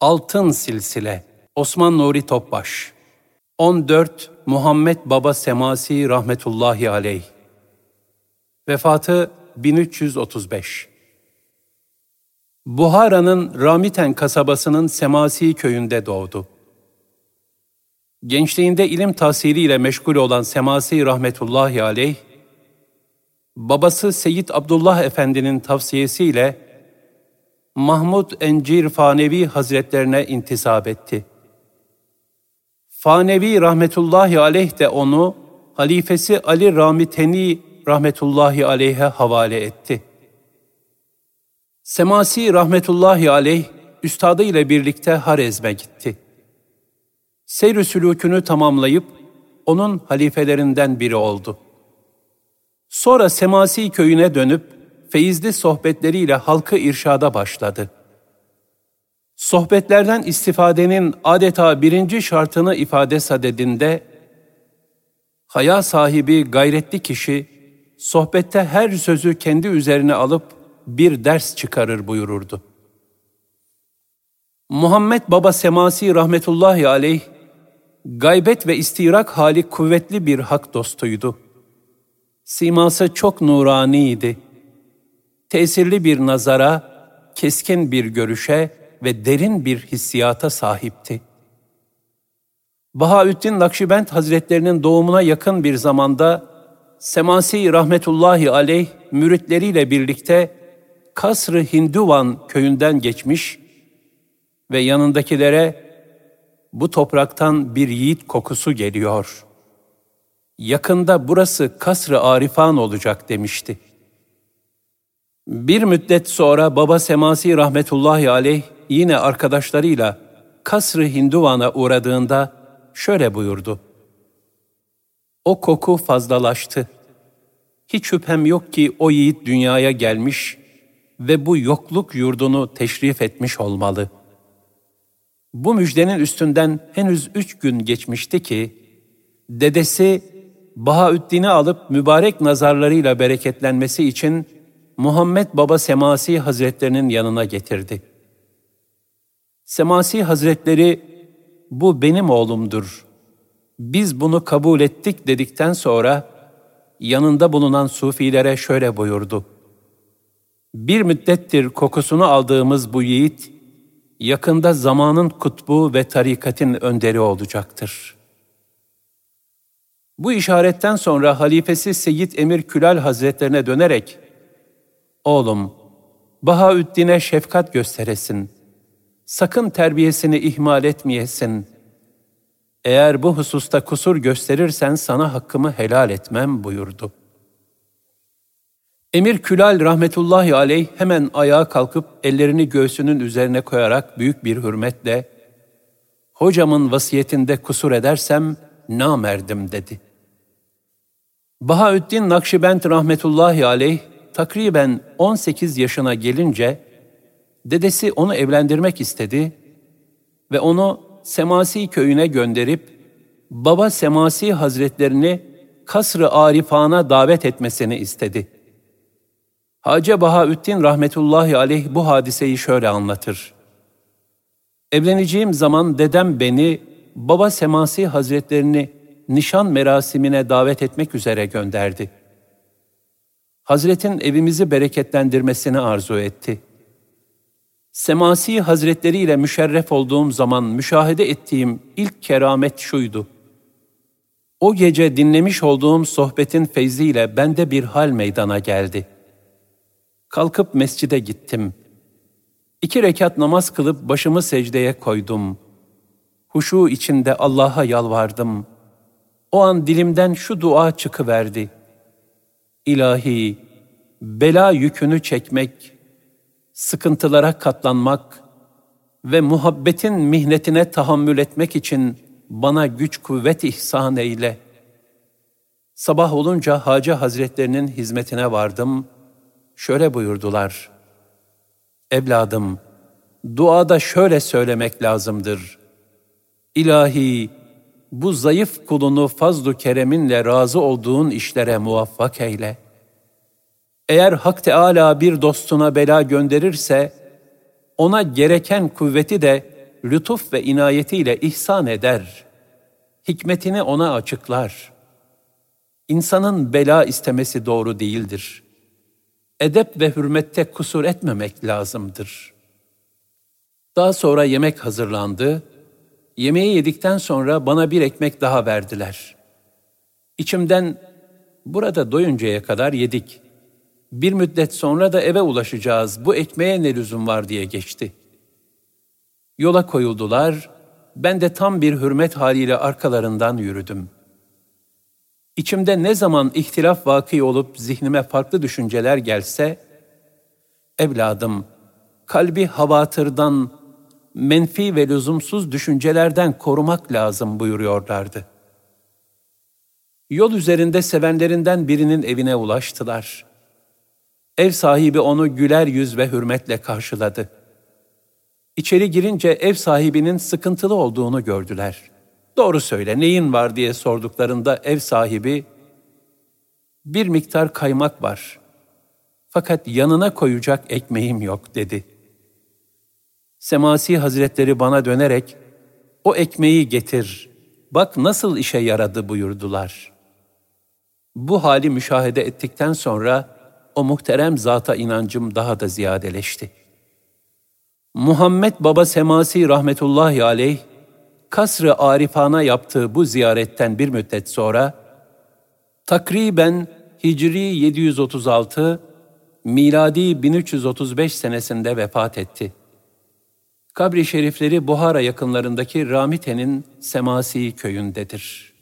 Altın Silsile Osman Nuri Topbaş. 14 Muhammed Baba Semasi rahmetullahi aleyh. Vefatı 1335 Buhara'nın Ramiten kasabasının Semasi köyünde doğdu. Gençliğinde ilim tahsiliyle meşgul olan Semasi rahmetullahi aleyh, babası Seyyid Abdullah Efendi'nin tavsiyesiyle Mahmud Encir Fanevi Hazretlerine intisap etti. Fanevi rahmetullahi aleyh de onu halifesi Ali Ramiteni rahmetullahi aleyhe havale etti. Semasi rahmetullahi aleyh üstadı ile birlikte Harezm'e gitti. Seyr-i sülûkünü tamamlayıp onun halifelerinden biri oldu. Sonra Semasi köyüne dönüp feyizli sohbetleriyle halkı irşada başladı. Sohbetlerden istifadenin adeta birinci şartını ifade sadedinde, haya sahibi gayretli kişi, sohbette her sözü kendi üzerine alıp bir ders çıkarır buyururdu. Muhammed Baba Semasi rahmetullahi aleyh, gaybet ve istirak hali kuvvetli bir hak dostuydu. Siması çok nuraniydi tesirli bir nazara, keskin bir görüşe ve derin bir hissiyata sahipti. Bahaüddin Nakşibend Hazretlerinin doğumuna yakın bir zamanda Semasi rahmetullahi aleyh müritleriyle birlikte Kasr-ı Hinduvan köyünden geçmiş ve yanındakilere bu topraktan bir yiğit kokusu geliyor. Yakında burası Kasr-ı Arifan olacak demişti. Bir müddet sonra Baba Semasi rahmetullahi aleyh yine arkadaşlarıyla Kasr-ı Hinduvan'a uğradığında şöyle buyurdu. O koku fazlalaştı. Hiç şüphem yok ki o yiğit dünyaya gelmiş ve bu yokluk yurdunu teşrif etmiş olmalı. Bu müjdenin üstünden henüz üç gün geçmişti ki, dedesi Bahaüddin'i alıp mübarek nazarlarıyla bereketlenmesi için Muhammed Baba Semasi Hazretlerinin yanına getirdi. Semasi Hazretleri, bu benim oğlumdur. Biz bunu kabul ettik dedikten sonra, yanında bulunan sufilere şöyle buyurdu. Bir müddettir kokusunu aldığımız bu yiğit, yakında zamanın kutbu ve tarikatin önderi olacaktır. Bu işaretten sonra halifesi Seyyid Emir Külal Hazretlerine dönerek, Oğlum, Bahaüddin'e şefkat gösteresin. Sakın terbiyesini ihmal etmeyesin. Eğer bu hususta kusur gösterirsen sana hakkımı helal etmem buyurdu. Emir Külal rahmetullahi aleyh hemen ayağa kalkıp ellerini göğsünün üzerine koyarak büyük bir hürmetle hocamın vasiyetinde kusur edersem namerdim dedi. Bahaüddin Nakşibend rahmetullahi aleyh takriben 18 yaşına gelince dedesi onu evlendirmek istedi ve onu Semasi köyüne gönderip baba Semasi Hazretlerini Kasr-ı Arifan'a davet etmesini istedi. Hacı Bahaüddin rahmetullahi aleyh bu hadiseyi şöyle anlatır. Evleneceğim zaman dedem beni baba Semasi Hazretlerini nişan merasimine davet etmek üzere gönderdi.'' Hazretin evimizi bereketlendirmesini arzu etti. Semasi Hazretleri ile müşerref olduğum zaman müşahede ettiğim ilk keramet şuydu. O gece dinlemiş olduğum sohbetin feyziyle bende bir hal meydana geldi. Kalkıp mescide gittim. İki rekat namaz kılıp başımı secdeye koydum. Huşu içinde Allah'a yalvardım. O an dilimden şu dua çıkıverdi. İlahi, bela yükünü çekmek, sıkıntılara katlanmak ve muhabbetin mihnetine tahammül etmek için bana güç kuvvet ihsan eyle. Sabah olunca Hacı Hazretlerinin hizmetine vardım. Şöyle buyurdular. Evladım, duada şöyle söylemek lazımdır. İlahi, bu zayıf kulunu fazlu kereminle razı olduğun işlere muvaffak eyle. Eğer Hak Teala bir dostuna bela gönderirse, ona gereken kuvveti de lütuf ve inayetiyle ihsan eder. Hikmetini ona açıklar. İnsanın bela istemesi doğru değildir. Edep ve hürmette kusur etmemek lazımdır. Daha sonra yemek hazırlandı. Yemeği yedikten sonra bana bir ekmek daha verdiler. İçimden burada doyuncaya kadar yedik. Bir müddet sonra da eve ulaşacağız. Bu ekmeğe ne lüzum var diye geçti. Yola koyuldular. Ben de tam bir hürmet haliyle arkalarından yürüdüm. İçimde ne zaman ihtilaf vakı olup zihnime farklı düşünceler gelse, evladım, kalbi havatırdan, menfi ve lüzumsuz düşüncelerden korumak lazım buyuruyorlardı. Yol üzerinde sevenlerinden birinin evine ulaştılar. Ev sahibi onu güler yüz ve hürmetle karşıladı. İçeri girince ev sahibinin sıkıntılı olduğunu gördüler. Doğru söyle neyin var diye sorduklarında ev sahibi bir miktar kaymak var. Fakat yanına koyacak ekmeğim yok dedi. Semasi Hazretleri bana dönerek o ekmeği getir. Bak nasıl işe yaradı buyurdular. Bu hali müşahede ettikten sonra o muhterem zata inancım daha da ziyadeleşti. Muhammed Baba Semasi rahmetullahi aleyh, Kasr-ı Arifana yaptığı bu ziyaretten bir müddet sonra, takriben Hicri 736, miladi 1335 senesinde vefat etti. Kabri şerifleri Buhara yakınlarındaki Ramite'nin Semasi köyündedir.''